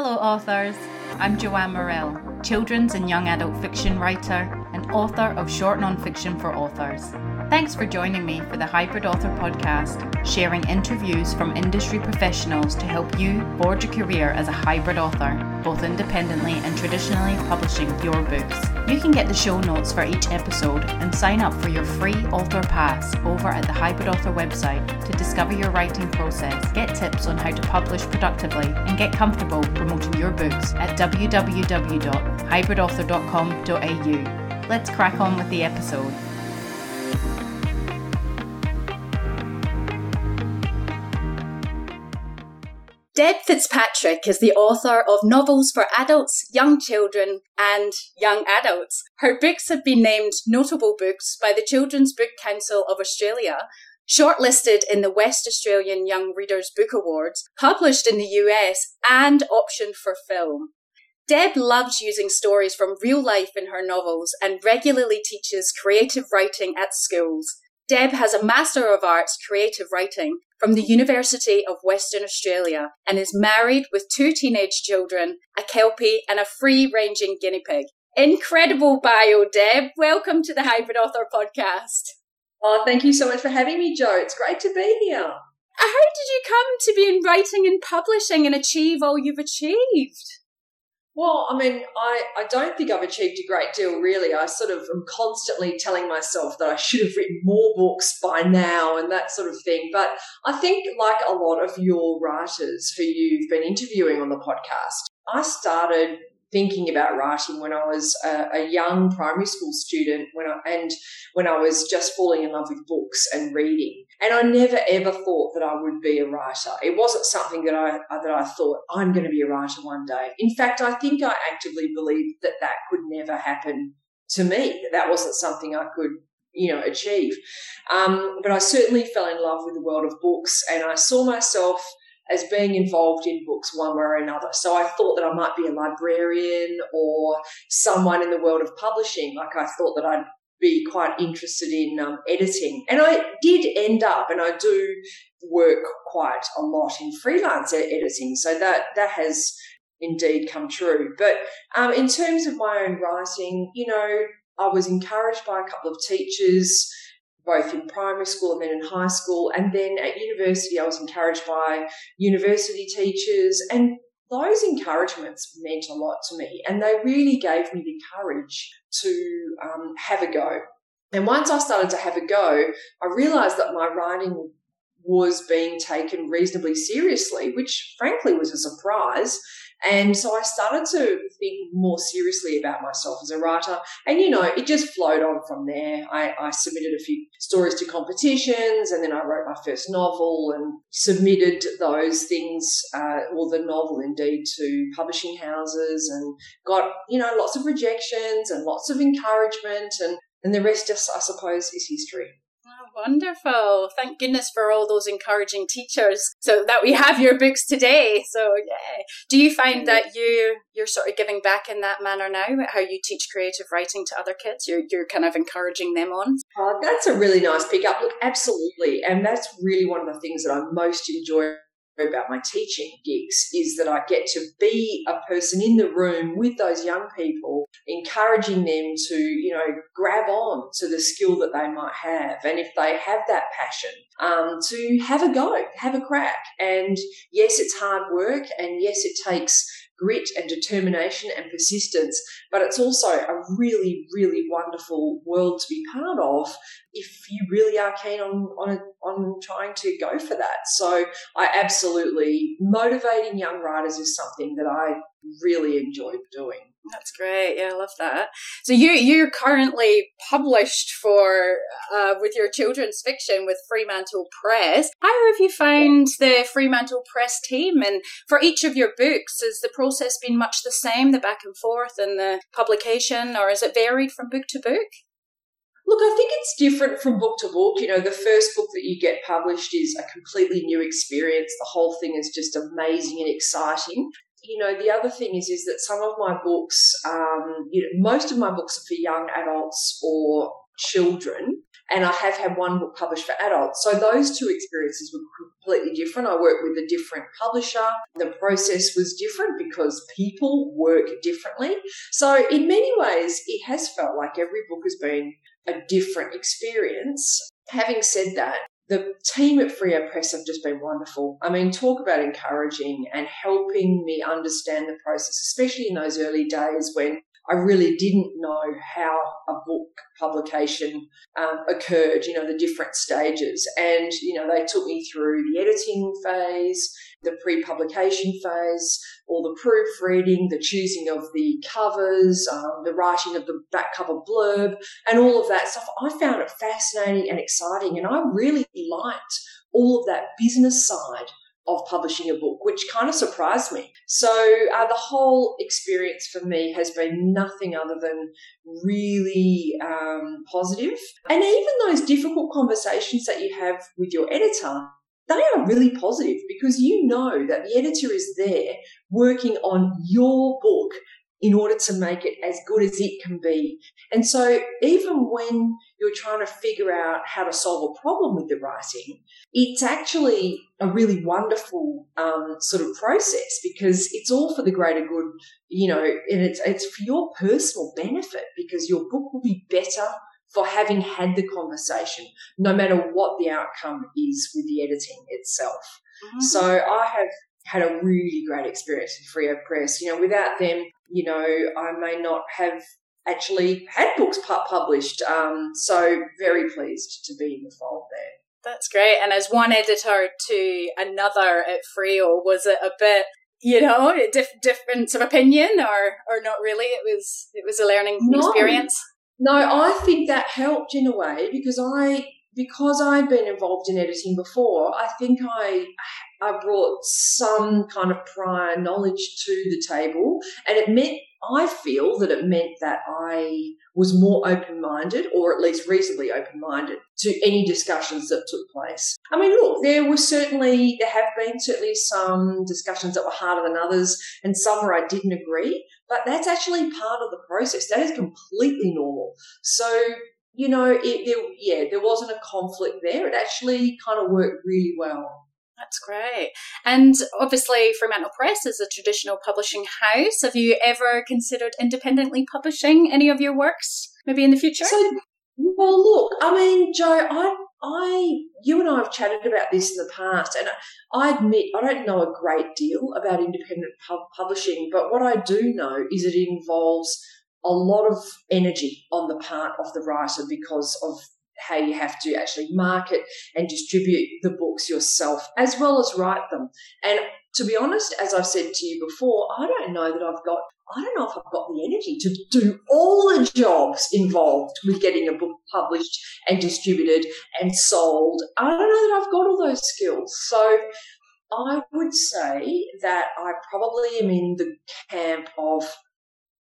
Hello, authors. I'm Joanne Morell, children's and young adult fiction writer and author of short nonfiction for authors. Thanks for joining me for the Hybrid Author podcast, sharing interviews from industry professionals to help you forge a career as a hybrid author, both independently and traditionally publishing your books. You can get the show notes for each episode and sign up for your free author pass over at the Hybrid Author website to discover your writing process, get tips on how to publish productively, and get comfortable promoting your books at www.hybridauthor.com.au. Let's crack on with the episode. Deb Fitzpatrick is the author of novels for adults, young children, and young adults. Her books have been named notable books by the Children's Book Council of Australia, shortlisted in the West Australian Young Readers Book Awards, published in the US, and optioned for film. Deb loves using stories from real life in her novels and regularly teaches creative writing at schools. Deb has a Master of Arts Creative Writing from the University of Western Australia and is married with two teenage children, a Kelpie, and a free ranging guinea pig. Incredible bio, Deb. Welcome to the Hybrid Author podcast. Oh, thank you so much for having me, Joe. It's great to be here. How did you come to be in writing and publishing and achieve all you've achieved? Well, I mean, I, I don't think I've achieved a great deal, really. I sort of am constantly telling myself that I should have written more books by now and that sort of thing. But I think, like a lot of your writers who you've been interviewing on the podcast, I started thinking about writing when I was a, a, young primary school student when I, and when I was just falling in love with books and reading. And I never ever thought that I would be a writer. It wasn't something that I that I thought I'm going to be a writer one day. In fact, I think I actively believed that that could never happen to me. That that wasn't something I could you know achieve. Um, but I certainly fell in love with the world of books, and I saw myself as being involved in books one way or another. So I thought that I might be a librarian or someone in the world of publishing. Like I thought that I'd be quite interested in um, editing. And I did end up, and I do work quite a lot in freelance editing. So that, that has indeed come true. But um, in terms of my own writing, you know, I was encouraged by a couple of teachers both in primary school and then in high school. And then at university, I was encouraged by university teachers. And those encouragements meant a lot to me. And they really gave me the courage to um, have a go. And once I started to have a go, I realized that my writing was being taken reasonably seriously, which frankly was a surprise. And so I started to think more seriously about myself as a writer. And, you know, it just flowed on from there. I, I submitted a few stories to competitions and then I wrote my first novel and submitted those things, uh, or the novel indeed, to publishing houses and got, you know, lots of rejections and lots of encouragement. And, and the rest, just, I suppose, is history. Wonderful. Thank goodness for all those encouraging teachers so that we have your books today. So yeah. Do you find that you you're sort of giving back in that manner now, how you teach creative writing to other kids? You're you're kind of encouraging them on? Oh, that's a really nice pickup. Look, absolutely. And that's really one of the things that I most enjoy about my teaching gigs is that I get to be a person in the room with those young people, encouraging them to, you know, grab on to the skill that they might have. And if they have that passion, um, to have a go, have a crack. And yes, it's hard work. And yes, it takes grit and determination and persistence, but it's also a really, really wonderful world to be part of if you really are keen on, on, on trying to go for that. So I absolutely, motivating young writers is something that I really enjoy doing. That's great. Yeah, I love that. So you you're currently published for uh, with your children's fiction with Fremantle Press. How have you found the Fremantle Press team? And for each of your books, has the process been much the same, the back and forth and the publication, or is it varied from book to book? Look, I think it's different from book to book. You know, the first book that you get published is a completely new experience. The whole thing is just amazing and exciting you know, the other thing is, is that some of my books, um, you know, most of my books are for young adults or children and I have had one book published for adults. So those two experiences were completely different. I worked with a different publisher. The process was different because people work differently. So in many ways, it has felt like every book has been a different experience. Having said that, the team at Freo Press have just been wonderful. I mean, talk about encouraging and helping me understand the process, especially in those early days when I really didn't know how a book publication um, occurred, you know, the different stages. And, you know, they took me through the editing phase, the pre publication phase, all the proofreading, the choosing of the covers, um, the writing of the back cover blurb, and all of that stuff. I found it fascinating and exciting. And I really liked all of that business side of publishing a book, which kind of surprised me. So uh, the whole experience for me has been nothing other than really um, positive. And even those difficult conversations that you have with your editor, they are really positive because you know that the editor is there working on your book in order to make it as good as it can be. And so even when you're trying to figure out how to solve a problem with the writing, it's actually a really wonderful um, sort of process because it's all for the greater good, you know, and it's, it's for your personal benefit because your book will be better for having had the conversation, no matter what the outcome is with the editing itself. Mm-hmm. So I have had a really great experience with Freo Press. You know, without them, you know, I may not have actually had books published. Um, so very pleased to be in the fold there. That's great. And as one editor to another at Freo, was it a bit, you know, diff- difference of opinion, or or not really? It was it was a learning no. experience. No, I think that helped in a way because I because I'd been involved in editing before, I think I I brought some kind of prior knowledge to the table, and it meant I feel that it meant that I was more open minded, or at least reasonably open minded, to any discussions that took place. I mean, look, there were certainly, there have been certainly some discussions that were harder than others, and some where I didn't agree, but that's actually part of the process. That is completely normal. So, you know, it, yeah, there wasn't a conflict there. It actually kind of worked really well. That's great. And obviously, Fremantle Press is a traditional publishing house. Have you ever considered independently publishing any of your works, maybe in the future? So, well, look, I mean, Joe, I, I, you and I have chatted about this in the past, and I admit I don't know a great deal about independent pub- publishing, but what I do know is it involves a lot of energy on the part of the writer because of how you have to actually market and distribute the books yourself as well as write them. And to be honest, as I've said to you before, I don't know that I've got I don't know if I've got the energy to do all the jobs involved with getting a book published and distributed and sold. I don't know that I've got all those skills. So I would say that I probably am in the camp of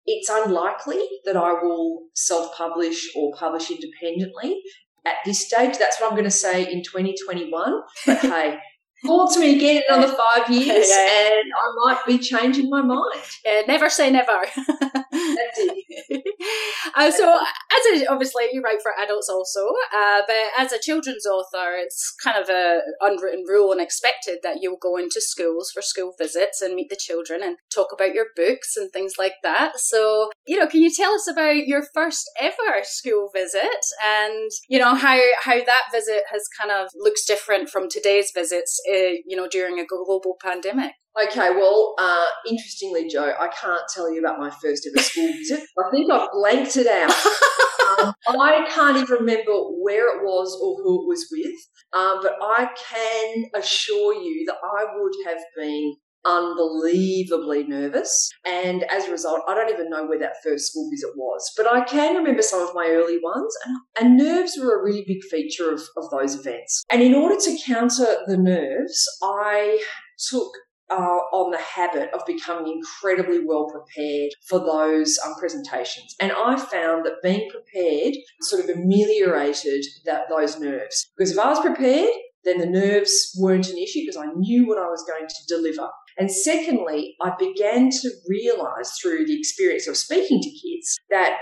it's unlikely that I will self publish or publish independently at this stage. That's what I'm going to say in 2021. But hey, call to me again in another five years yeah. and I might be changing my mind. Yeah, never say never. That's it. uh, so, as a, obviously you write for adults also, uh, but as a children's author, it's kind of a unwritten rule and expected that you'll go into schools for school visits and meet the children and talk about your books and things like that. So, you know, can you tell us about your first ever school visit and you know how how that visit has kind of looks different from today's visits? Uh, you know, during a global pandemic. Okay, well, uh, interestingly, Joe, I can't tell you about my first ever school visit. I think I've blanked it out. um, I can't even remember where it was or who it was with, um, but I can assure you that I would have been unbelievably nervous. And as a result, I don't even know where that first school visit was, but I can remember some of my early ones. And, and nerves were a really big feature of, of those events. And in order to counter the nerves, I took uh, on the habit of becoming incredibly well prepared for those um, presentations. And I found that being prepared sort of ameliorated that, those nerves. Because if I was prepared, then the nerves weren't an issue because I knew what I was going to deliver. And secondly, I began to realize through the experience of speaking to kids that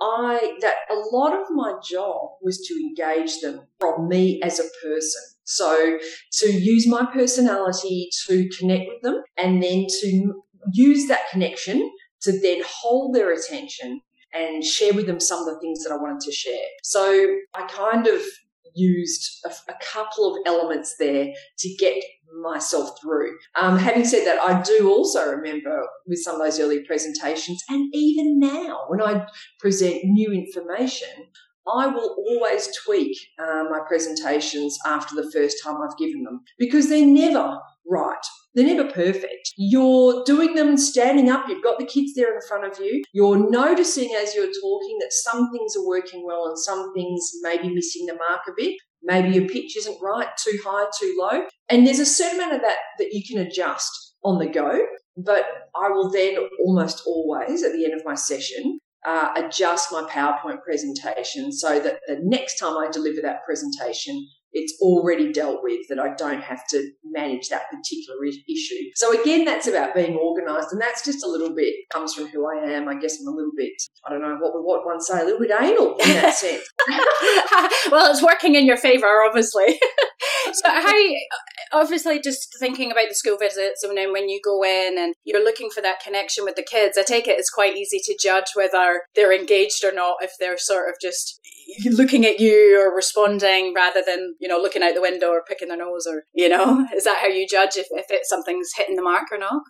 I that a lot of my job was to engage them from me as a person. So to use my personality to connect with them and then to use that connection to then hold their attention and share with them some of the things that I wanted to share. So I kind of used a, a couple of elements there to get myself through. Um, having said that, I do also remember with some of those early presentations, and even now when I present new information, I will always tweak uh, my presentations after the first time I've given them because they're never right. They're never perfect. You're doing them standing up. You've got the kids there in front of you. You're noticing as you're talking that some things are working well and some things may be missing the mark a bit. Maybe your pitch isn't right, too high, too low. And there's a certain amount of that that you can adjust on the go. But I will then almost always at the end of my session uh, adjust my PowerPoint presentation so that the next time I deliver that presentation, it's already dealt with, that I don't have to manage that particular issue. So again, that's about being organised, and that's just a little bit comes from who I am. I guess I'm a little bit, I don't know what would what one say, a little bit anal in that sense. well, it's working in your favour, obviously. so how obviously just thinking about the school visits and then when you go in and you're looking for that connection with the kids i take it it's quite easy to judge whether they're engaged or not if they're sort of just looking at you or responding rather than you know looking out the window or picking their nose or you know? Is that how you judge if, if it, something's hitting the mark or not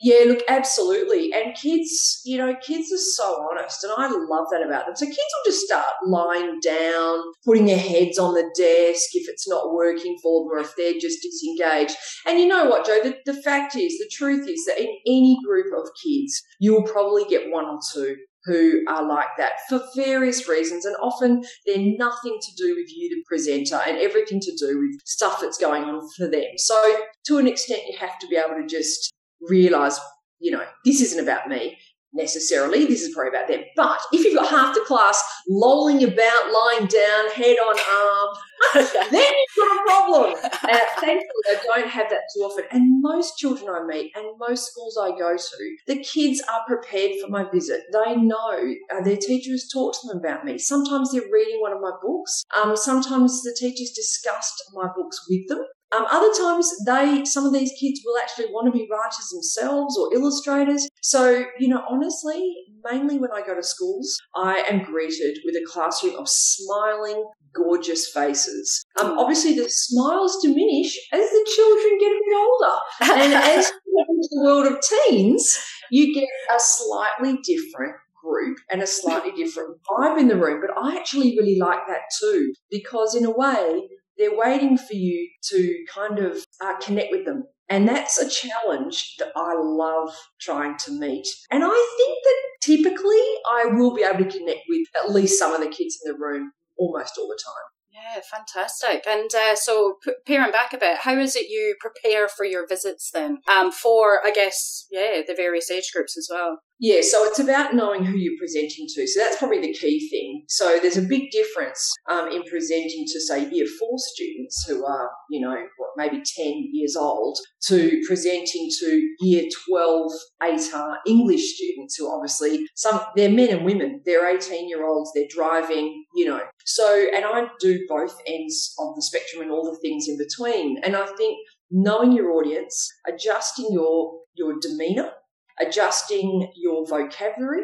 yeah, look, absolutely. And kids, you know, kids are so honest, and I love that about them. So kids will just start lying down, putting their heads on the desk if it's not working for them or if they're just disengaged. And you know what, Joe? The, the fact is, the truth is that in any group of kids, you will probably get one or two who are like that for various reasons. And often they're nothing to do with you, the presenter, and everything to do with stuff that's going on for them. So to an extent, you have to be able to just realize, you know, this isn't about me necessarily. This is probably about them. But if you've got half the class lolling about, lying down, head on arm, then you've got a problem. Uh, thankfully, I don't have that too often. And most children I meet and most schools I go to, the kids are prepared for my visit. They know uh, their teachers talked to them about me. Sometimes they're reading one of my books. Um, sometimes the teachers discussed my books with them. Um, other times, they some of these kids will actually want to be writers themselves or illustrators. So, you know, honestly, mainly when I go to schools, I am greeted with a classroom of smiling, gorgeous faces. Um, obviously, the smiles diminish as the children get a bit older, and as you go into the world of teens, you get a slightly different group and a slightly different vibe in the room. But I actually really like that too, because in a way, they're waiting for you to kind of uh, connect with them. And that's a challenge that I love trying to meet. And I think that typically I will be able to connect with at least some of the kids in the room almost all the time. Yeah, fantastic. And uh, so, peering back a bit, how is it you prepare for your visits then? Um, for I guess, yeah, the various age groups as well. Yeah, so it's about knowing who you're presenting to. So that's probably the key thing. So there's a big difference um, in presenting to, say, year four students who are, you know, what, maybe 10 years old, to presenting to year 12 ATAR English students who obviously, some, they're men and women. They're 18 year olds, they're driving, you know. So, and I do both ends of the spectrum and all the things in between. And I think knowing your audience, adjusting your, your demeanor, adjusting your vocabulary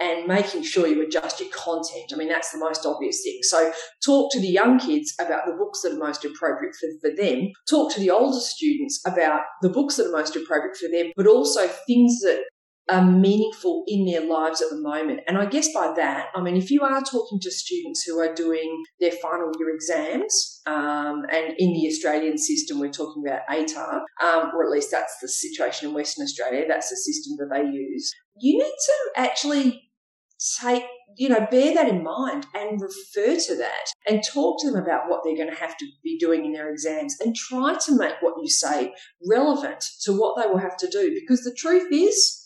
and making sure you adjust your content. I mean, that's the most obvious thing. So talk to the young kids about the books that are most appropriate for, for them. Talk to the older students about the books that are most appropriate for them, but also things that are meaningful in their lives at the moment. And I guess by that, I mean, if you are talking to students who are doing their final year exams, um, and in the Australian system, we're talking about ATAR, um, or at least that's the situation in Western Australia, that's the system that they use. You need to actually take you know, bear that in mind and refer to that and talk to them about what they're going to have to be doing in their exams and try to make what you say relevant to what they will have to do. Because the truth is,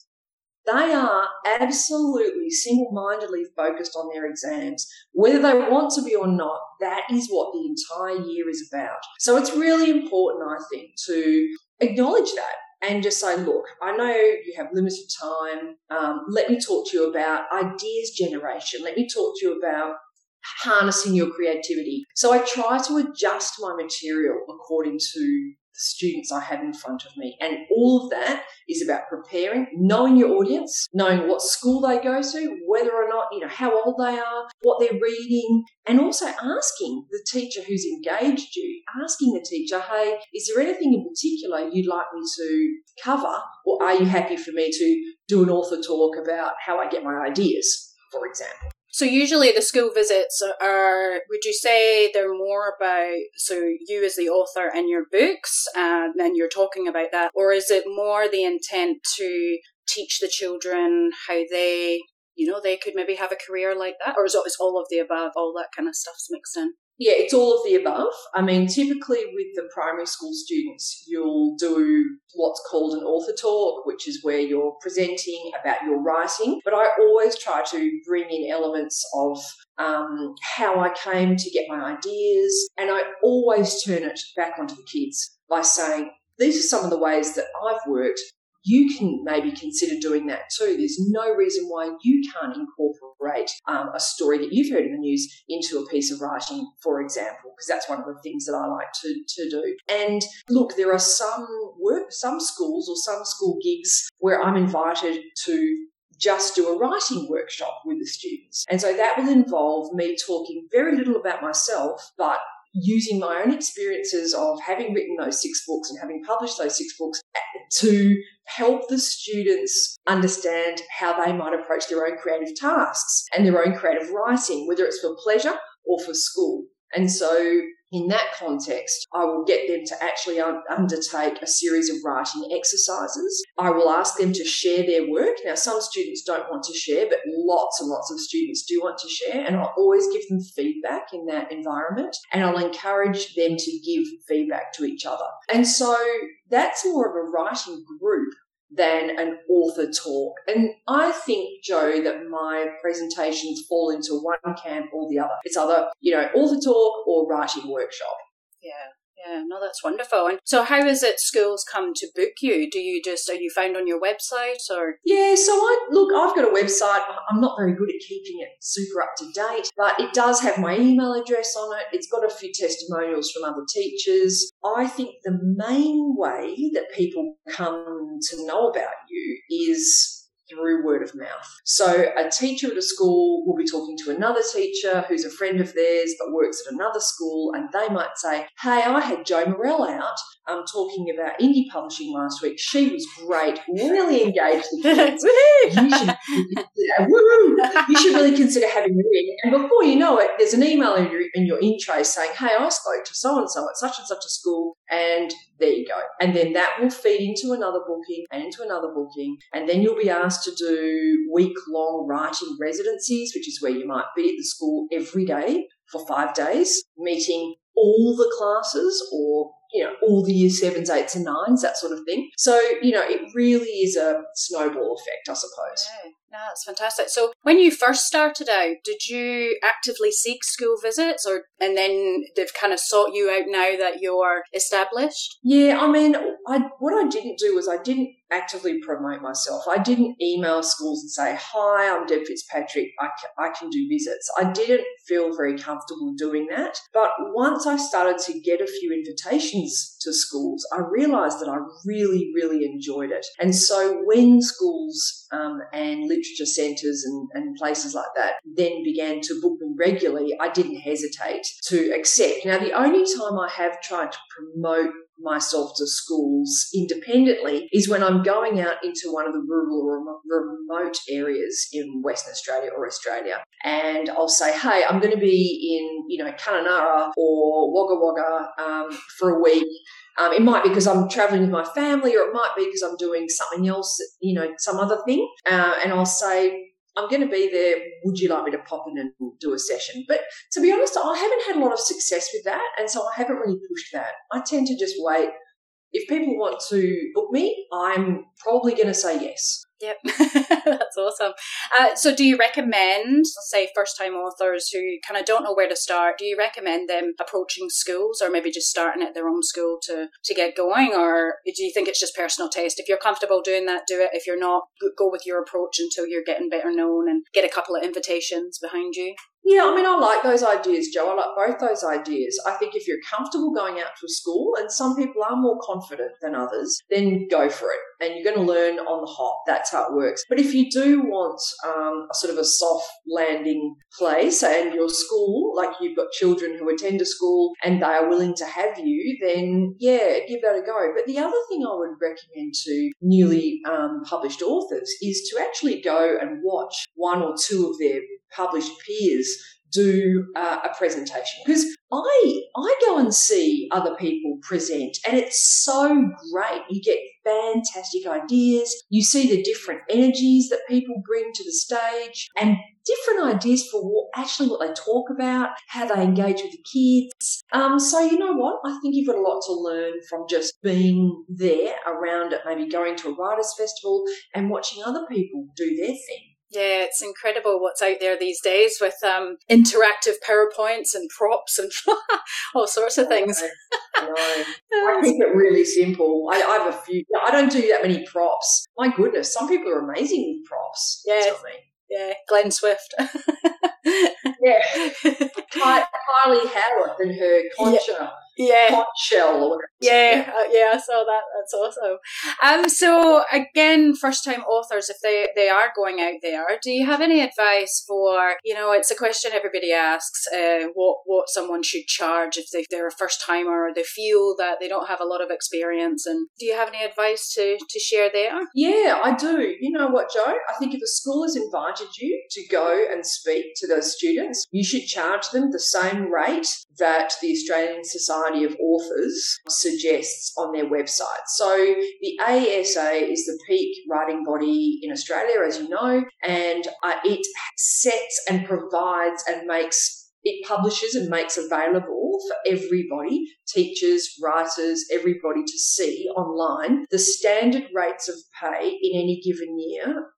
they are absolutely single mindedly focused on their exams. Whether they want to be or not, that is what the entire year is about. So it's really important, I think, to acknowledge that and just say, look, I know you have limited time. Um, let me talk to you about ideas generation. Let me talk to you about harnessing your creativity. So I try to adjust my material according to the students I have in front of me. And all of that is about preparing, knowing your audience, knowing what school they go to, whether or not, you know, how old they are, what they're reading, and also asking the teacher who's engaged you, asking the teacher, hey, is there anything in particular you'd like me to cover? Or are you happy for me to do an author talk about how I get my ideas, for example? So usually the school visits are, would you say they're more about, so you as the author and your books, um, and then you're talking about that, or is it more the intent to teach the children how they, you know, they could maybe have a career like that, or is it all of the above, all that kind of stuff's mixed in? Yeah, it's all of the above. I mean, typically with the primary school students, you'll do what's called an author talk, which is where you're presenting about your writing. But I always try to bring in elements of um, how I came to get my ideas, and I always turn it back onto the kids by saying, these are some of the ways that I've worked you can maybe consider doing that too. There's no reason why you can't incorporate um, a story that you've heard in the news into a piece of writing, for example, because that's one of the things that I like to, to do. And look, there are some work, some schools or some school gigs where I'm invited to just do a writing workshop with the students. And so that will involve me talking very little about myself, but using my own experiences of having written those six books and having published those six books to help the students understand how they might approach their own creative tasks and their own creative writing, whether it's for pleasure or for school. And so in that context, I will get them to actually un- undertake a series of writing exercises. I will ask them to share their work. Now, some students don't want to share, but lots and lots of students do want to share. And I'll always give them feedback in that environment. And I'll encourage them to give feedback to each other. And so that's more of a writing group than an author talk. And I think, Joe, that my presentations fall into one camp or the other. It's either, you know, author talk or writing workshop. Yeah. Yeah, no, that's wonderful. And so, how is it schools come to book you? Do you just are you found on your website or? Yeah, so I look, I've got a website. I'm not very good at keeping it super up to date, but it does have my email address on it. It's got a few testimonials from other teachers. I think the main way that people come to know about you is through word of mouth. So a teacher at a school will be talking to another teacher who's a friend of theirs but works at another school, and they might say, Hey, I had Joe Morell out um, talking about indie publishing last week. She was great, really engaged the kids. you, should, you should really consider having her in. And before you know it, there's an email in your, in your in tray saying, Hey, I spoke to so and so at such and such a school, and there you go. And then that will feed into another booking and into another booking. And then you'll be asked to do week long writing residencies, which is where you might be at the school every day for five days, meeting all the classes or you know, all the year sevens, eights, and nines, that sort of thing. So, you know, it really is a snowball effect, I suppose. Yeah. No, that's fantastic. So, when you first started out, did you actively seek school visits, or and then they've kind of sought you out now that you're established? Yeah, I mean, I what I didn't do was I didn't actively promote myself. I didn't email schools and say, "Hi, I'm Deb Fitzpatrick. I can, I can do visits." I didn't feel very comfortable doing that. But once I started to get a few invitations to schools, I realised that I really, really enjoyed it. And so when schools um, and literature centres and, and places like that then began to book me regularly, I didn't hesitate to accept. Now, the only time I have tried to promote myself to schools independently is when I'm going out into one of the rural or remote areas in Western Australia or Australia. And I'll say, hey, I'm going to be in, you know, Kununurra or Wagga Wagga um, for a week. Um, it might be because I'm traveling with my family, or it might be because I'm doing something else, you know, some other thing. Uh, and I'll say, I'm going to be there. Would you like me to pop in and do a session? But to be honest, I haven't had a lot of success with that. And so I haven't really pushed that. I tend to just wait. If people want to book me, I'm probably going to say yes. Yep, that's awesome. Uh, so, do you recommend, say, first time authors who kind of don't know where to start, do you recommend them approaching schools or maybe just starting at their own school to, to get going? Or do you think it's just personal taste? If you're comfortable doing that, do it. If you're not, go with your approach until you're getting better known and get a couple of invitations behind you. Yeah, I mean, I like those ideas, Joe. I like both those ideas. I think if you're comfortable going out to a school, and some people are more confident than others, then go for it. And you're going to learn on the hop. That's how it works. But if you do want um, a sort of a soft landing place and your school, like you've got children who attend a school and they are willing to have you, then yeah, give that a go. But the other thing I would recommend to newly um, published authors is to actually go and watch one or two of their published peers do uh, a presentation because I I go and see other people present and it's so great. You get fantastic ideas. You see the different energies that people bring to the stage and different ideas for what, actually what they talk about, how they engage with the kids. Um, so you know what? I think you've got a lot to learn from just being there around it, maybe going to a writers festival and watching other people do their thing. Yeah, it's incredible what's out there these days with um, interactive PowerPoints and props and all sorts of things. I, I keep it really simple. I, I, have a few. I don't do that many props. My goodness, some people are amazing with props. Yeah, yeah, Glenn Swift. yeah, Kylie Howarth and her concha. Yeah yeah shell. Yeah, uh, yeah, I saw that. That's awesome. Um, so again, first time authors, if they they are going out there, do you have any advice for you know? It's a question everybody asks. Uh, what what someone should charge if they, they're a first timer or they feel that they don't have a lot of experience, and do you have any advice to to share there? Yeah, I do. You know what, Joe? I think if a school has invited you to go and speak to those students, you should charge them the same rate that the Australian Society of Authors suggests on their website. So the ASA is the peak writing body in Australia, as you know, and uh, it sets and provides and makes it publishes and makes available for everybody, teachers, writers, everybody to see online the standard rates of pay in any given year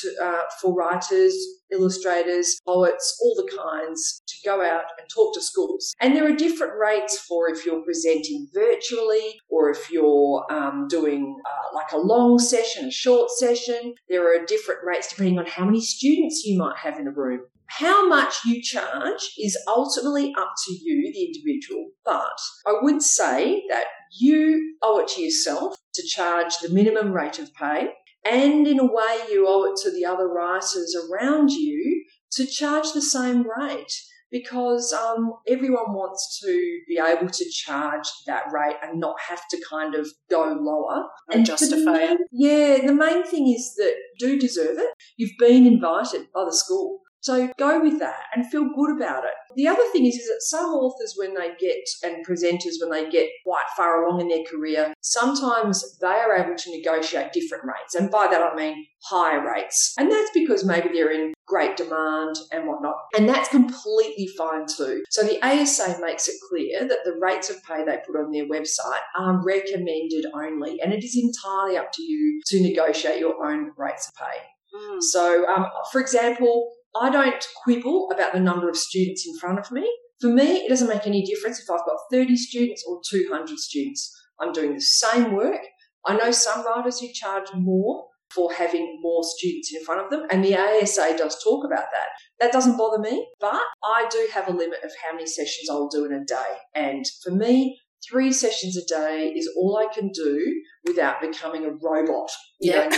to, uh, for writers, illustrators, poets, all the kinds to go out and talk to schools. And there are different rates for if you're presenting virtually or if you're um, doing uh, like a long session, a short session. There are different rates depending on how many students you might have in a room. How much you charge is ultimately up to you, the individual, but I would say that you owe it to yourself to charge the minimum rate of pay and in a way, you owe it to the other writers around you to charge the same rate because um, everyone wants to be able to charge that rate and not have to kind of go lower and, justify it. Yeah, the main thing is that do deserve it. You've been invited by the school. So go with that and feel good about it. The other thing is, is that some authors, when they get, and presenters, when they get quite far along in their career, sometimes they are able to negotiate different rates. And by that I mean higher rates. And that's because maybe they're in great demand and whatnot. And that's completely fine too. So the ASA makes it clear that the rates of pay they put on their website are recommended only. And it is entirely up to you to negotiate your own rates of pay. Mm. So, um, for example, I don't quibble about the number of students in front of me. For me, it doesn't make any difference if I've got 30 students or 200 students. I'm doing the same work. I know some writers who charge more for having more students in front of them, and the ASA does talk about that. That doesn't bother me, but I do have a limit of how many sessions I'll do in a day. And for me, three sessions a day is all I can do without becoming a robot, you yeah. know,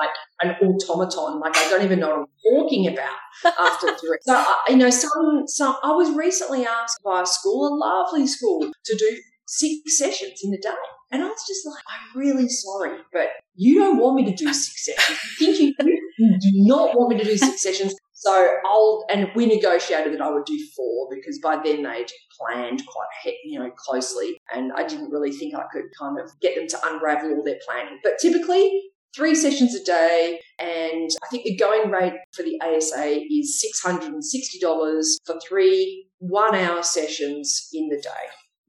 like an automaton. Like I don't even know what I'm talking about after three. So, uh, you know, some, some, I was recently asked by a school, a lovely school, to do six sessions in a day. And I was just like, I'm really sorry, but you don't want me to do six sessions. You think you do? You do not want me to do six sessions. So I'll, and we negotiated that I would do four because by then they'd planned quite, you know, closely. And I didn't really think I could kind of get them to unravel all their planning. But typically, three sessions a day. And I think the going rate for the ASA is $660 for three one hour sessions in the day.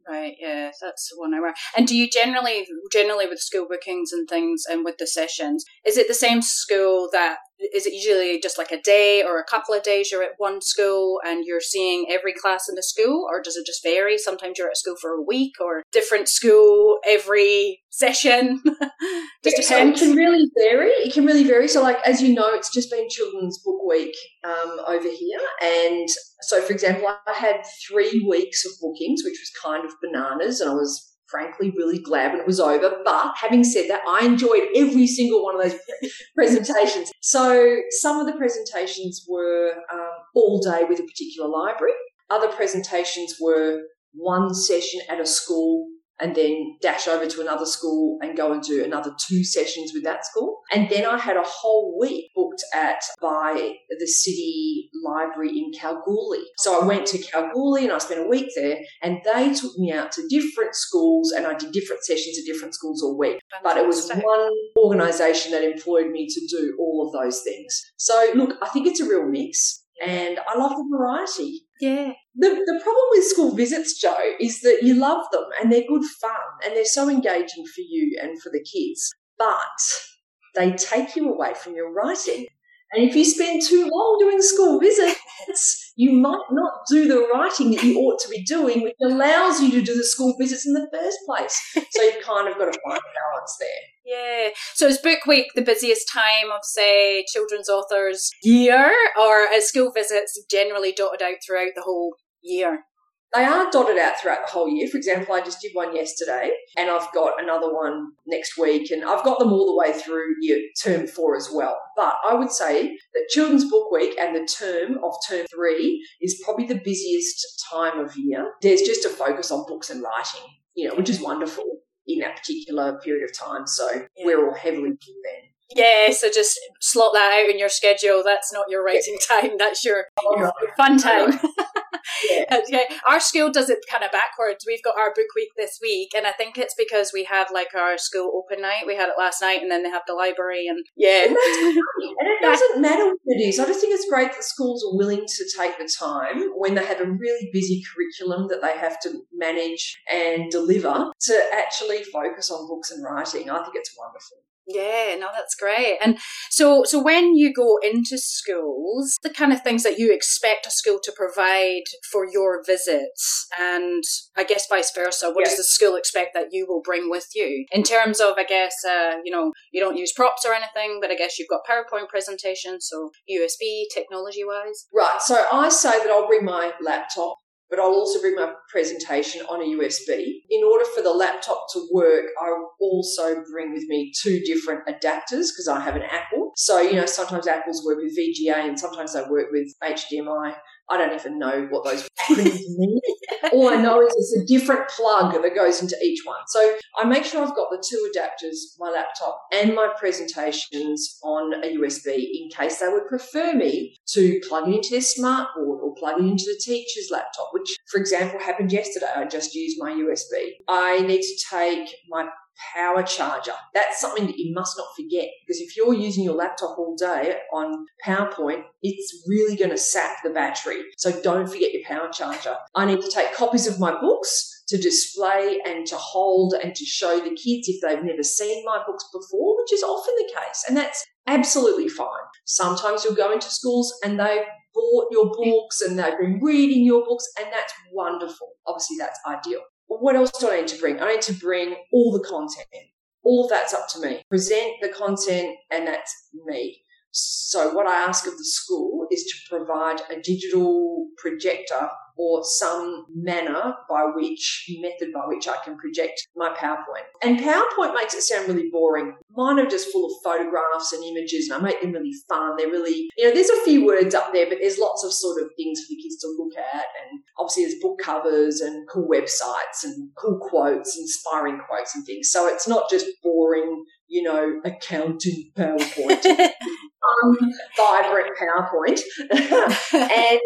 Right, yeah, that's the one I hour. And do you generally, generally with school bookings and things and with the sessions, is it the same school that, is it usually just like a day or a couple of days you're at one school and you're seeing every class in the school or does it just vary? Sometimes you're at school for a week or different school every session? just yeah. So it can really vary. It can really vary. So like, as you know, it's just been Children's Book Week um, over here and so, for example, I had three weeks of bookings, which was kind of bananas, and I was frankly really glad when it was over. But having said that, I enjoyed every single one of those presentations. So, some of the presentations were um, all day with a particular library, other presentations were one session at a school and then dash over to another school and go and do another two sessions with that school. And then I had a whole week booked at by the city library in Kalgoorlie. So I went to Kalgoorlie and I spent a week there and they took me out to different schools and I did different sessions at different schools all week. But it was one organisation that employed me to do all of those things. So look, I think it's a real mix and I love the variety. Yeah. The, the problem with school visits, Joe, is that you love them and they're good fun and they're so engaging for you and for the kids, but they take you away from your writing. And if you spend too long doing school visits, you might not do the writing that you ought to be doing, which allows you to do the school visits in the first place. So you've kind of got to find a balance there. Yeah. So is book week the busiest time of, say, children's authors' year, or is school visits generally dotted out throughout the whole year? They are dotted out throughout the whole year. For example, I just did one yesterday and I've got another one next week and I've got them all the way through year term four as well. But I would say that Children's Book Week and the term of term three is probably the busiest time of year. There's just a focus on books and writing, you know, which is wonderful in that particular period of time. So yeah. we're all heavily then. Yeah, so just slot that out in your schedule. That's not your writing time. That's your, your oh, fun time. Yeah. Uh, okay. Our school does it kind of backwards. We've got our book week this week, and I think it's because we have like our school open night. We had it last night, and then they have the library, and yeah. And, and it doesn't matter what it is. I just think it's great that schools are willing to take the time when they have a really busy curriculum that they have to manage and deliver to actually focus on books and writing. I think it's wonderful. Yeah, no, that's great. And so, so when you go into schools, the kind of things that you expect a school to provide for your visits, and I guess vice versa, what yeah. does the school expect that you will bring with you in terms of, I guess, uh, you know, you don't use props or anything, but I guess you've got PowerPoint presentations, so USB technology wise. Right. So I say that I'll bring my laptop but I'll also bring my presentation on a USB. In order for the laptop to work, I also bring with me two different adapters because I have an Apple. So, you know, sometimes Apples work with VGA and sometimes they work with HDMI. I don't even know what those acronyms mean. All I know is it's a different plug that goes into each one. So I make sure I've got the two adapters, my laptop and my presentations on a USB in case they would prefer me to plug it into their smartboard or plug it into the teacher's laptop, which, for example, happened yesterday. I just used my USB. I need to take my power charger. That's something that you must not forget because if you're using your laptop all day on PowerPoint, it's really going to sap the battery. So don't forget your power charger. I need to take copies of my books to display and to hold and to show the kids if they've never seen my books before, which is often the case. And that's absolutely fine. Sometimes you'll go into schools and they've bought your books and they've been reading your books, and that's wonderful. Obviously, that's ideal what else do I need to bring? I need to bring all the content. All of that's up to me. Present the content, and that's me. So, what I ask of the school is to provide a digital projector or some manner by which, method by which I can project my PowerPoint. And PowerPoint makes it sound really boring. Mine are just full of photographs and images and I make them really fun. They're really, you know, there's a few words up there, but there's lots of sort of things for the kids to look at. And obviously there's book covers and cool websites and cool quotes, inspiring quotes and things. So it's not just boring, you know, accounting PowerPoint. um, vibrant PowerPoint. and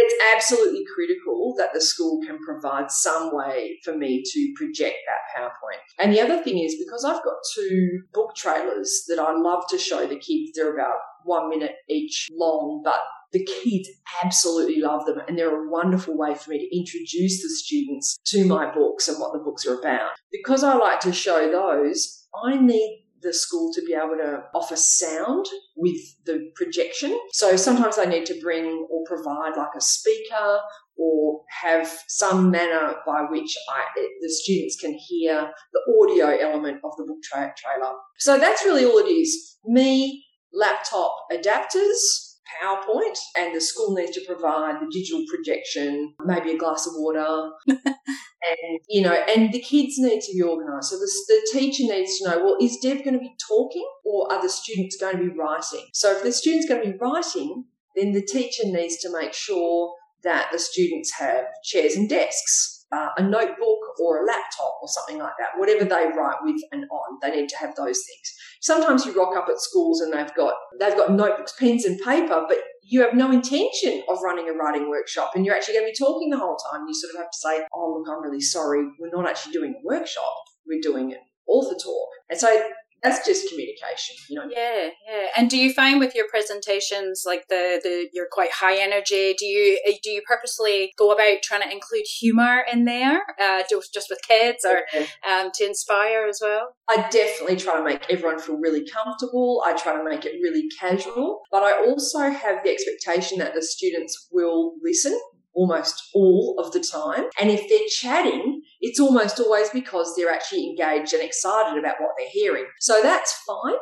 it's absolutely critical that the school can provide some way for me to project that PowerPoint. And the other thing is because I've got two book trailers that I love to show the kids, they're about one minute each long, but the kids absolutely love them and they're a wonderful way for me to introduce the students to my books and what the books are about. Because I like to show those, I need the school to be able to offer sound with the projection. So sometimes they need to bring or provide like a speaker or have some manner by which I, the students can hear the audio element of the book tra- trailer. So that's really all it is. Me, laptop adapters, PowerPoint, and the school needs to provide the digital projection, maybe a glass of water. and, you know, and the kids need to be organised. So the, the teacher needs to know, well, is Deb going to be talking or are the students going to be writing? So if the student's going to be writing, then the teacher needs to make sure that the students have chairs and desks uh, a notebook or a laptop or something like that, whatever they write with and on, they need to have those things. Sometimes you rock up at schools and they've got they've got notebooks, pens, and paper, but you have no intention of running a writing workshop, and you're actually going to be talking the whole time. You sort of have to say, "Oh, look, I'm really sorry, we're not actually doing a workshop; we're doing an author talk." And so that's just communication, you know. Yeah, yeah. And do you find with your presentations, like the the you're quite high energy? Do you eh, do you purposely go about trying to include humor in there, uh, just just with kids, or yeah. um, to inspire as well? I definitely try to make everyone feel really comfortable. I try to make it really casual, but I also have the expectation that the students will listen almost all of the time. And if they're chatting, it's almost always because they're actually engaged and excited about what they're hearing. So that's fine.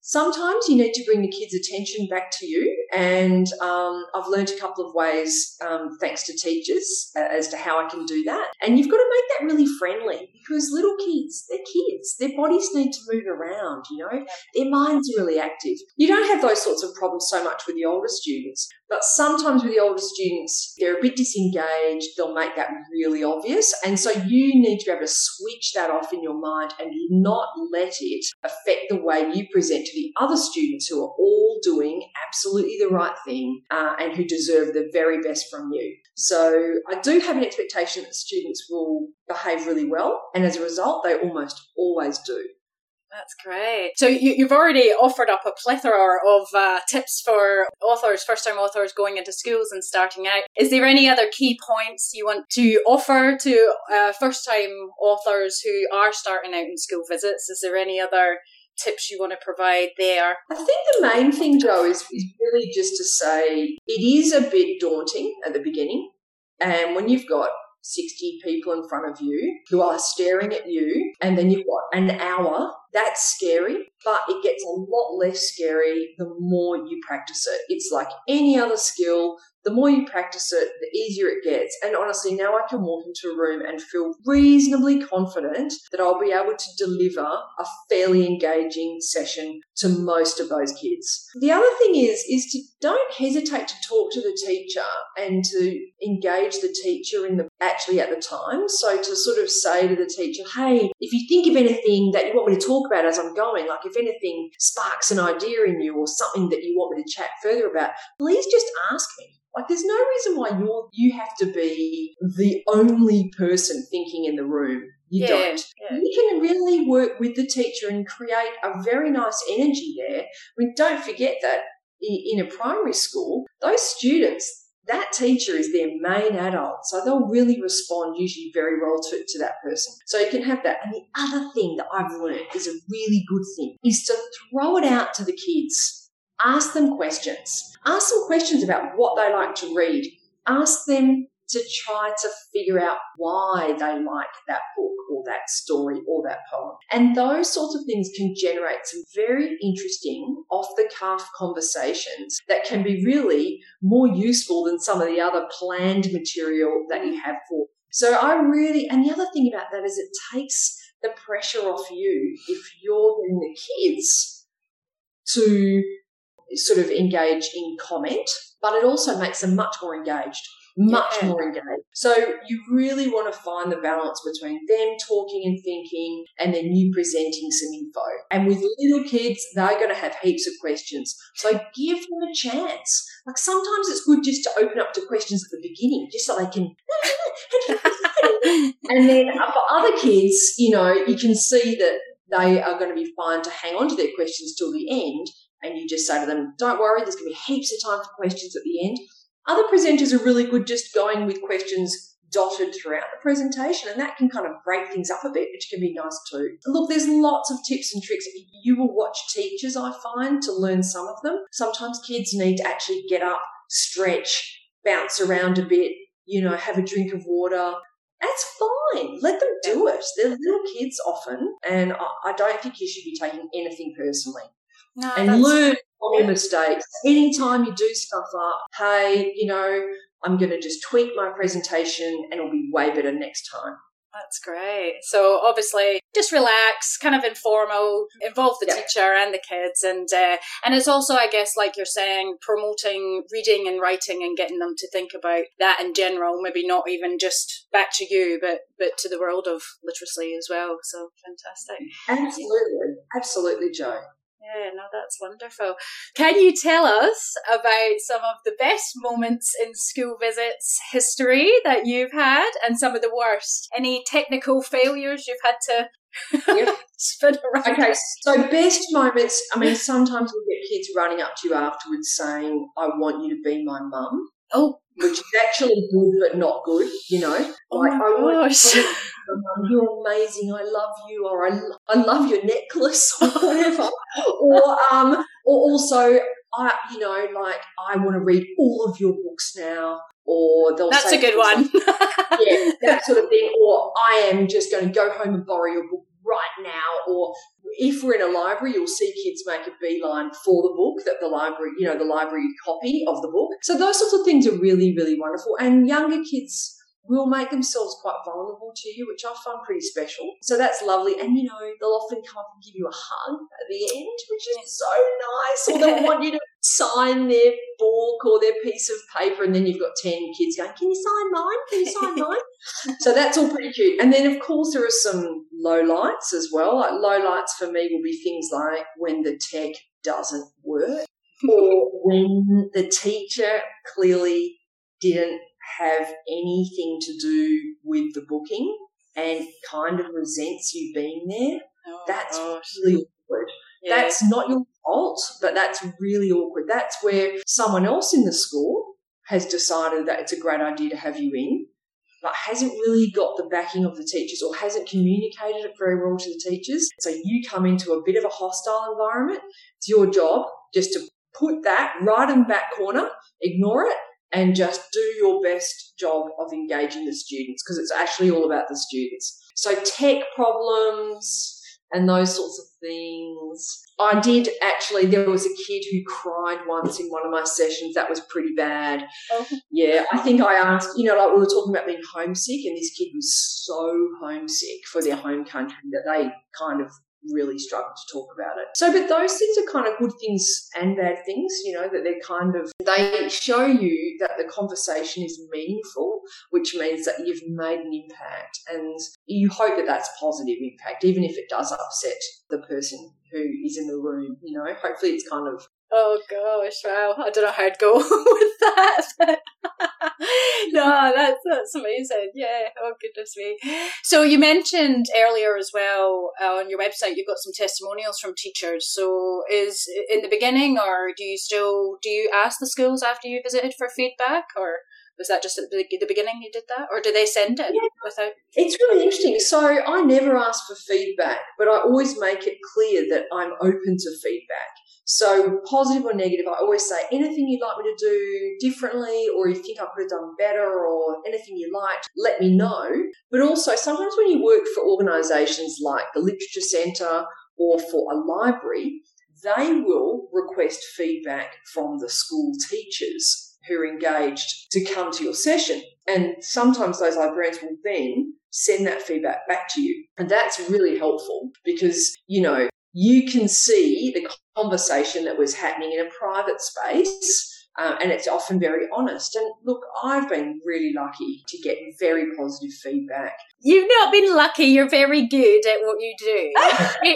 Sometimes you need to bring the kids' attention back to you, and um, I've learned a couple of ways, um, thanks to teachers, as to how I can do that. And you've got to make that really friendly because little kids, they're kids, their bodies need to move around, you know, their minds are really active. You don't have those sorts of problems so much with the older students, but sometimes with the older students, they're a bit disengaged, they'll make that really obvious. And so you need to be able to switch that off in your mind and not let it affect the way you present to the other students who are all doing absolutely the right thing uh, and who deserve the very best from you. So I do have an expectation that students will behave really well, and as a result, they almost always do. That's great. So you, have already offered up a plethora of uh, tips for authors, first-time authors going into schools and starting out. Is there any other key points you want to offer to uh, first-time authors who are starting out in school visits? Is there any other tips you want to provide there? I think the main thing, Joe, is, is really just to say it is a bit daunting at the beginning. And when you've got 60 people in front of you who are staring at you, and then you've got an hour. That's scary, but it gets a lot less scary the more you practice it. It's like any other skill the more you practice it, the easier it gets. And honestly, now I can walk into a room and feel reasonably confident that I'll be able to deliver a fairly engaging session to most of those kids. The other thing is, is to don't hesitate to talk to the teacher and to engage the teacher in the actually at the time. So to sort of say to the teacher, hey, if you think of anything that you want me to talk about as I'm going, like if anything sparks an idea in you or something that you want me to chat further about, please just ask me. Like, there's no reason why you you have to be the only person thinking in the room. You yeah, don't. Yeah. You can really work with the teacher and create a very nice energy there. I mean, don't forget that in, in a primary school, those students, that teacher is their main adult. So they'll really respond usually very well to, to that person. So you can have that. And the other thing that I've learned is a really good thing is to throw it out to the kids Ask them questions. Ask them questions about what they like to read. Ask them to try to figure out why they like that book or that story or that poem. And those sorts of things can generate some very interesting off the cuff conversations that can be really more useful than some of the other planned material that you have for. So I really, and the other thing about that is it takes the pressure off you if you're getting the kids to sort of engage in comment, but it also makes them much more engaged much yeah. more engaged. So you really want to find the balance between them talking and thinking and then you presenting some info. And with little kids, they're going to have heaps of questions. So give them a chance. Like sometimes it's good just to open up to questions at the beginning, just so they can. and then for other kids, you know, you can see that they are going to be fine to hang on to their questions till the end and you just say to them, don't worry, there's going to be heaps of time for questions at the end. Other presenters are really good just going with questions dotted throughout the presentation, and that can kind of break things up a bit, which can be nice too. Look, there's lots of tips and tricks. You will watch teachers, I find, to learn some of them. Sometimes kids need to actually get up, stretch, bounce around a bit, you know, have a drink of water. That's fine. Let them do it. They're little kids often, and I don't think you should be taking anything personally. No, and learn from your mistakes. Anytime you do stuff up, hey, you know, I'm going to just tweak my presentation and it'll be way better next time. That's great. So obviously, just relax, kind of informal, involve the yeah. teacher and the kids, and uh, and it's also, I guess, like you're saying, promoting reading and writing and getting them to think about that in general. Maybe not even just back to you, but but to the world of literacy as well. So fantastic. Absolutely, absolutely, Joe. Yeah, no, that's wonderful. Can you tell us about some of the best moments in school visits history that you've had and some of the worst? Any technical failures you've had to around? Okay, so best moments, I mean, sometimes we get kids running up to you afterwards saying, I want you to be my mum. Oh, which is actually good but not good, you know. Oh like, my gosh. you're amazing, I love you, or I, I love your necklace, or whatever. or, um, or also, I, you know, like, I want to read all of your books now. Or they'll That's a good one. yeah, that sort of thing. Or I am just going to go home and borrow your book right now. Or if we're in a library, you'll see kids make a beeline for the book that the library, you know, the library copy of the book. So those sorts of things are really, really wonderful. And younger kids will make themselves quite vulnerable to you, which I find pretty special. So that's lovely. And you know, they'll often come up and give you a hug at the end, which is so nice. Or they'll want you to sign their book or their piece of paper, and then you've got 10 kids going, Can you sign mine? Can you sign mine? so that's all pretty cute. And then, of course, there are some low lights as well. Like low lights for me will be things like when the tech doesn't work or when the teacher clearly didn't have anything to do with the booking and kind of resents you being there. Oh, that's gosh. really awkward. Yeah. That's not your fault, but that's really awkward. That's where someone else in the school has decided that it's a great idea to have you in, but hasn't really got the backing of the teachers or hasn't communicated it very well to the teachers. So you come into a bit of a hostile environment. It's your job just to put that right in the back corner, ignore it, and just do your best job of engaging the students because it's actually all about the students. So tech problems, and those sorts of things. I did actually, there was a kid who cried once in one of my sessions. That was pretty bad. Oh. Yeah, I think I asked, you know, like we were talking about being homesick, and this kid was so homesick for their home country that they kind of really struggle to talk about it. So, but those things are kind of good things and bad things, you know, that they're kind of, they show you that the conversation is meaningful, which means that you've made an impact and you hope that that's positive impact, even if it does upset the person who is in the room, you know, hopefully it's kind of Oh gosh, wow! I don't know how I'd go with that. no, that's that's amazing. Yeah. Oh goodness me. So you mentioned earlier as well uh, on your website you've got some testimonials from teachers. So is in the beginning, or do you still do you ask the schools after you visited for feedback, or was that just at the, beginning you did that, or do they send it yeah. without? It's really interesting. So I never ask for feedback, but I always make it clear that I'm open to feedback. So, positive or negative, I always say anything you'd like me to do differently, or you think I could have done better, or anything you liked, let me know. But also, sometimes when you work for organisations like the Literature Centre or for a library, they will request feedback from the school teachers who are engaged to come to your session. And sometimes those librarians will then send that feedback back to you. And that's really helpful because, you know, you can see the conversation that was happening in a private space. Uh, and it's often very honest. And look, I've been really lucky to get very positive feedback. You've not been lucky. You're very good at what you do.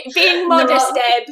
Being modest, Ed.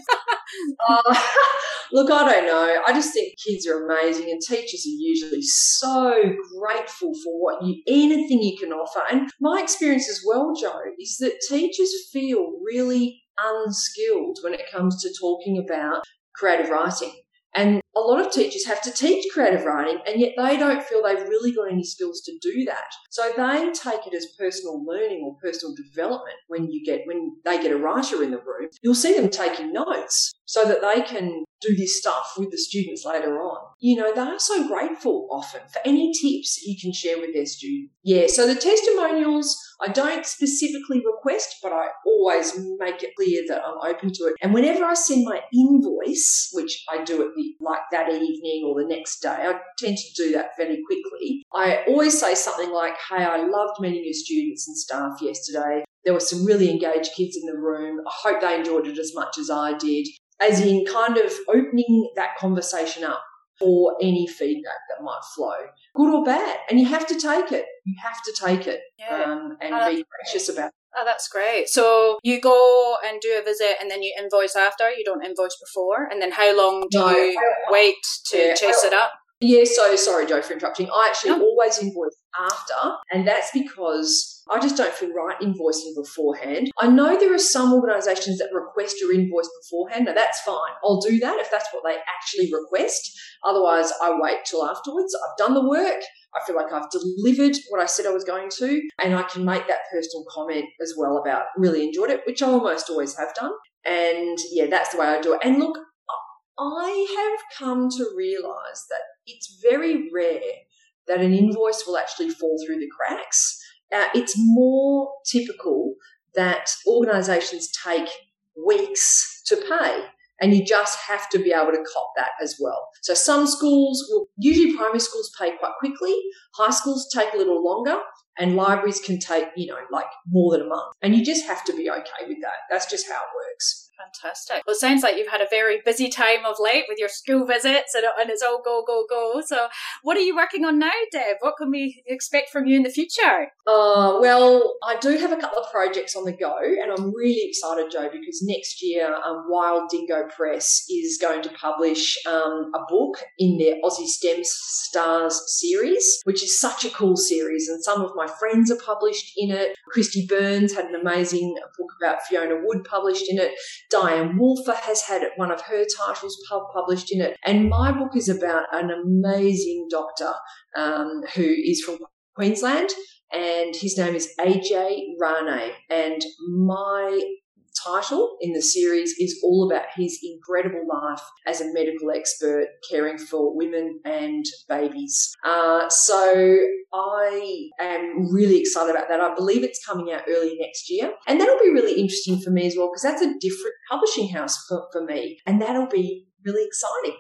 uh, look, I don't know. I just think kids are amazing, and teachers are usually so grateful for what you anything you can offer. And my experience as well, Joe, is that teachers feel really unskilled when it comes to talking about creative writing. And a lot of teachers have to teach creative writing, and yet they don't feel they've really got any skills to do that. So they take it as personal learning or personal development when you get when they get a writer in the room. You'll see them taking notes so that they can do this stuff with the students later on. You know, they are so grateful often for any tips that you can share with their students. Yeah, so the testimonials I don't specifically request, but I always make it clear that I'm open to it. And whenever I send my invoice, which I do at the like that evening or the next day, I tend to do that fairly quickly. I always say something like, Hey, I loved meeting your students and staff yesterday. There were some really engaged kids in the room. I hope they enjoyed it as much as I did. As in, kind of opening that conversation up for any feedback that might flow, good or bad. And you have to take it. You have to take it yeah. um, and uh, be gracious about it. Oh, that's great. So you go and do a visit and then you invoice after, you don't invoice before. And then how long do no, you wait to yeah, chase it up? Yeah, so sorry, Joe, for interrupting. I actually no. always invoice after, and that's because I just don't feel right invoicing beforehand. I know there are some organisations that request your invoice beforehand. Now, that's fine. I'll do that if that's what they actually request. Otherwise, I wait till afterwards. I've done the work. I feel like I've delivered what I said I was going to, and I can make that personal comment as well about really enjoyed it, which I almost always have done. And yeah, that's the way I do it. And look, I have come to realise that it's very rare that an invoice will actually fall through the cracks. Uh, it's more typical that organisations take weeks to pay. And you just have to be able to cop that as well. So some schools will, usually primary schools pay quite quickly. High schools take a little longer and libraries can take, you know, like more than a month. And you just have to be okay with that. That's just how it works. Fantastic. Well, it sounds like you've had a very busy time of late with your school visits and, and it's all go, go, go. So, what are you working on now, Deb? What can we expect from you in the future? Uh, well, I do have a couple of projects on the go, and I'm really excited, Joe, because next year, um, Wild Dingo Press is going to publish um, a book in their Aussie STEM Stars series, which is such a cool series. And some of my friends are published in it. Christy Burns had an amazing book about Fiona Wood published in it. Dianne Wolfer has had one of her titles published in it. And my book is about an amazing doctor um, who is from Queensland and his name is Ajay Rane. And my title in the series is all about his incredible life as a medical expert caring for women and babies. Uh, so I am really excited about that. I believe it's coming out early next year. And that'll be really interesting for me as well because that's a different publishing house for, for me. And that'll be really exciting.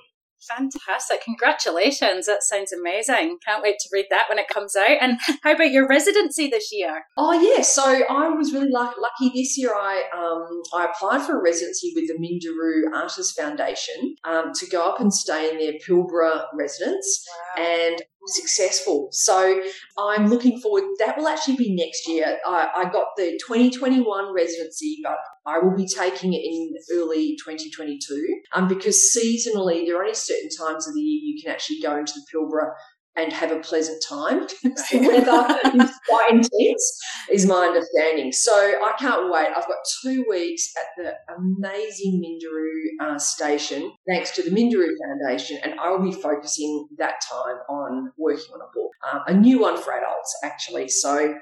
Fantastic. Congratulations. That sounds amazing. Can't wait to read that when it comes out. And how about your residency this year? Oh, yeah. So I was really lucky, this year. I, um, I applied for a residency with the Minderoo Artists Foundation um, to go up and stay in their Pilbara residence. Wow. And successful. So I'm looking forward. That will actually be next year. I, I, got the 2021 residency, but I will be taking it in early 2022. Um, because seasonally, there are only certain times of the year you can actually go into the Pilbara and have a pleasant time. the weather is quite intense, is my understanding. So I can't wait. I've got two weeks at the amazing Minderoo uh, station, thanks to the Minderoo Foundation, and I will be focusing that time on working on a book, um, a new one for adults, actually. So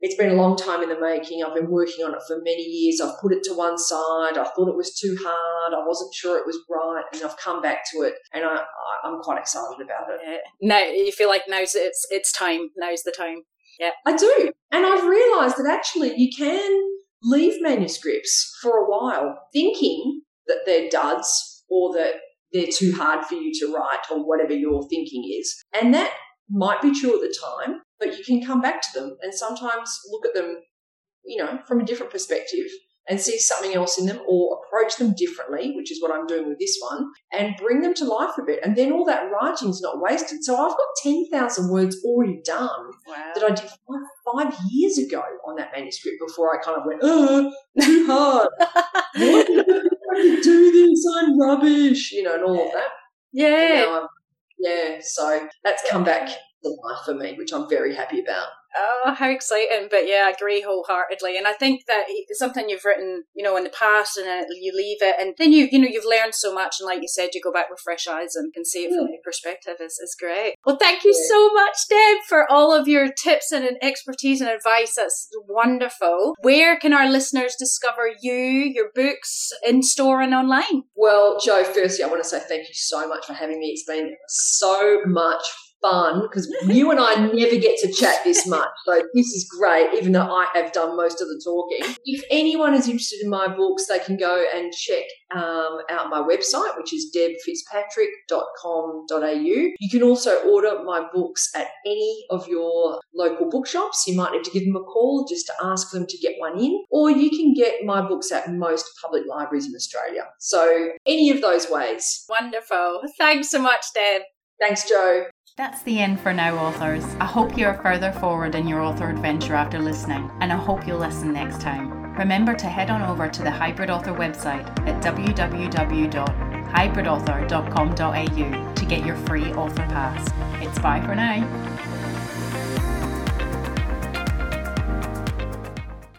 it's been a long time in the making. I've been working on it for many years. I've put it to one side. I thought it was too hard. I wasn't sure it was right, and I've come back to it, and I, am quite excited about it. Yeah. No, you feel like now's it's it's time. Now's the time. Yeah, I do, and I've realised that actually you can leave manuscripts for a while, thinking that they're duds or that they're too hard for you to write or whatever your thinking is, and that might be true at the time, but you can come back to them and sometimes look at them, you know, from a different perspective and see something else in them or approach them differently, which is what I'm doing with this one, and bring them to life a bit. And then all that writing's not wasted. So I've got 10,000 words already done wow. that I did five, five, years ago on that manuscript before I kind of went, oh, too hard. Why do do this? I'm rubbish, you know, and all of that. Yeah. Yeah, so that's come back to life for me, which I'm very happy about. Oh, how exciting! But yeah, I agree wholeheartedly. And I think that it's something you've written, you know, in the past, and you leave it, and then you, you know, you've learned so much, and like you said, you go back with fresh eyes and can see it from hmm. a new perspective. is is great. Well, thank you yeah. so much, Deb, for all of your tips and expertise and advice. That's wonderful. Where can our listeners discover you, your books, in store and online? Well, Joe, firstly, I want to say thank you so much for having me. It's been so much fun because you and I never get to chat this much. So this is great, even though I have done most of the talking. If anyone is interested in my books, they can go and check um, out my website, which is debfitzpatrick.com.au. You can also order my books at any of your local bookshops. You might need to give them a call just to ask them to get one in, or you can get my books at most public libraries in Australia. So any of those ways. Wonderful. Thanks so much, Deb. Thanks, Jo. That's the end for now, authors. I hope you are further forward in your author adventure after listening, and I hope you'll listen next time. Remember to head on over to the Hybrid Author website at www.hybridauthor.com.au to get your free author pass. It's bye for now.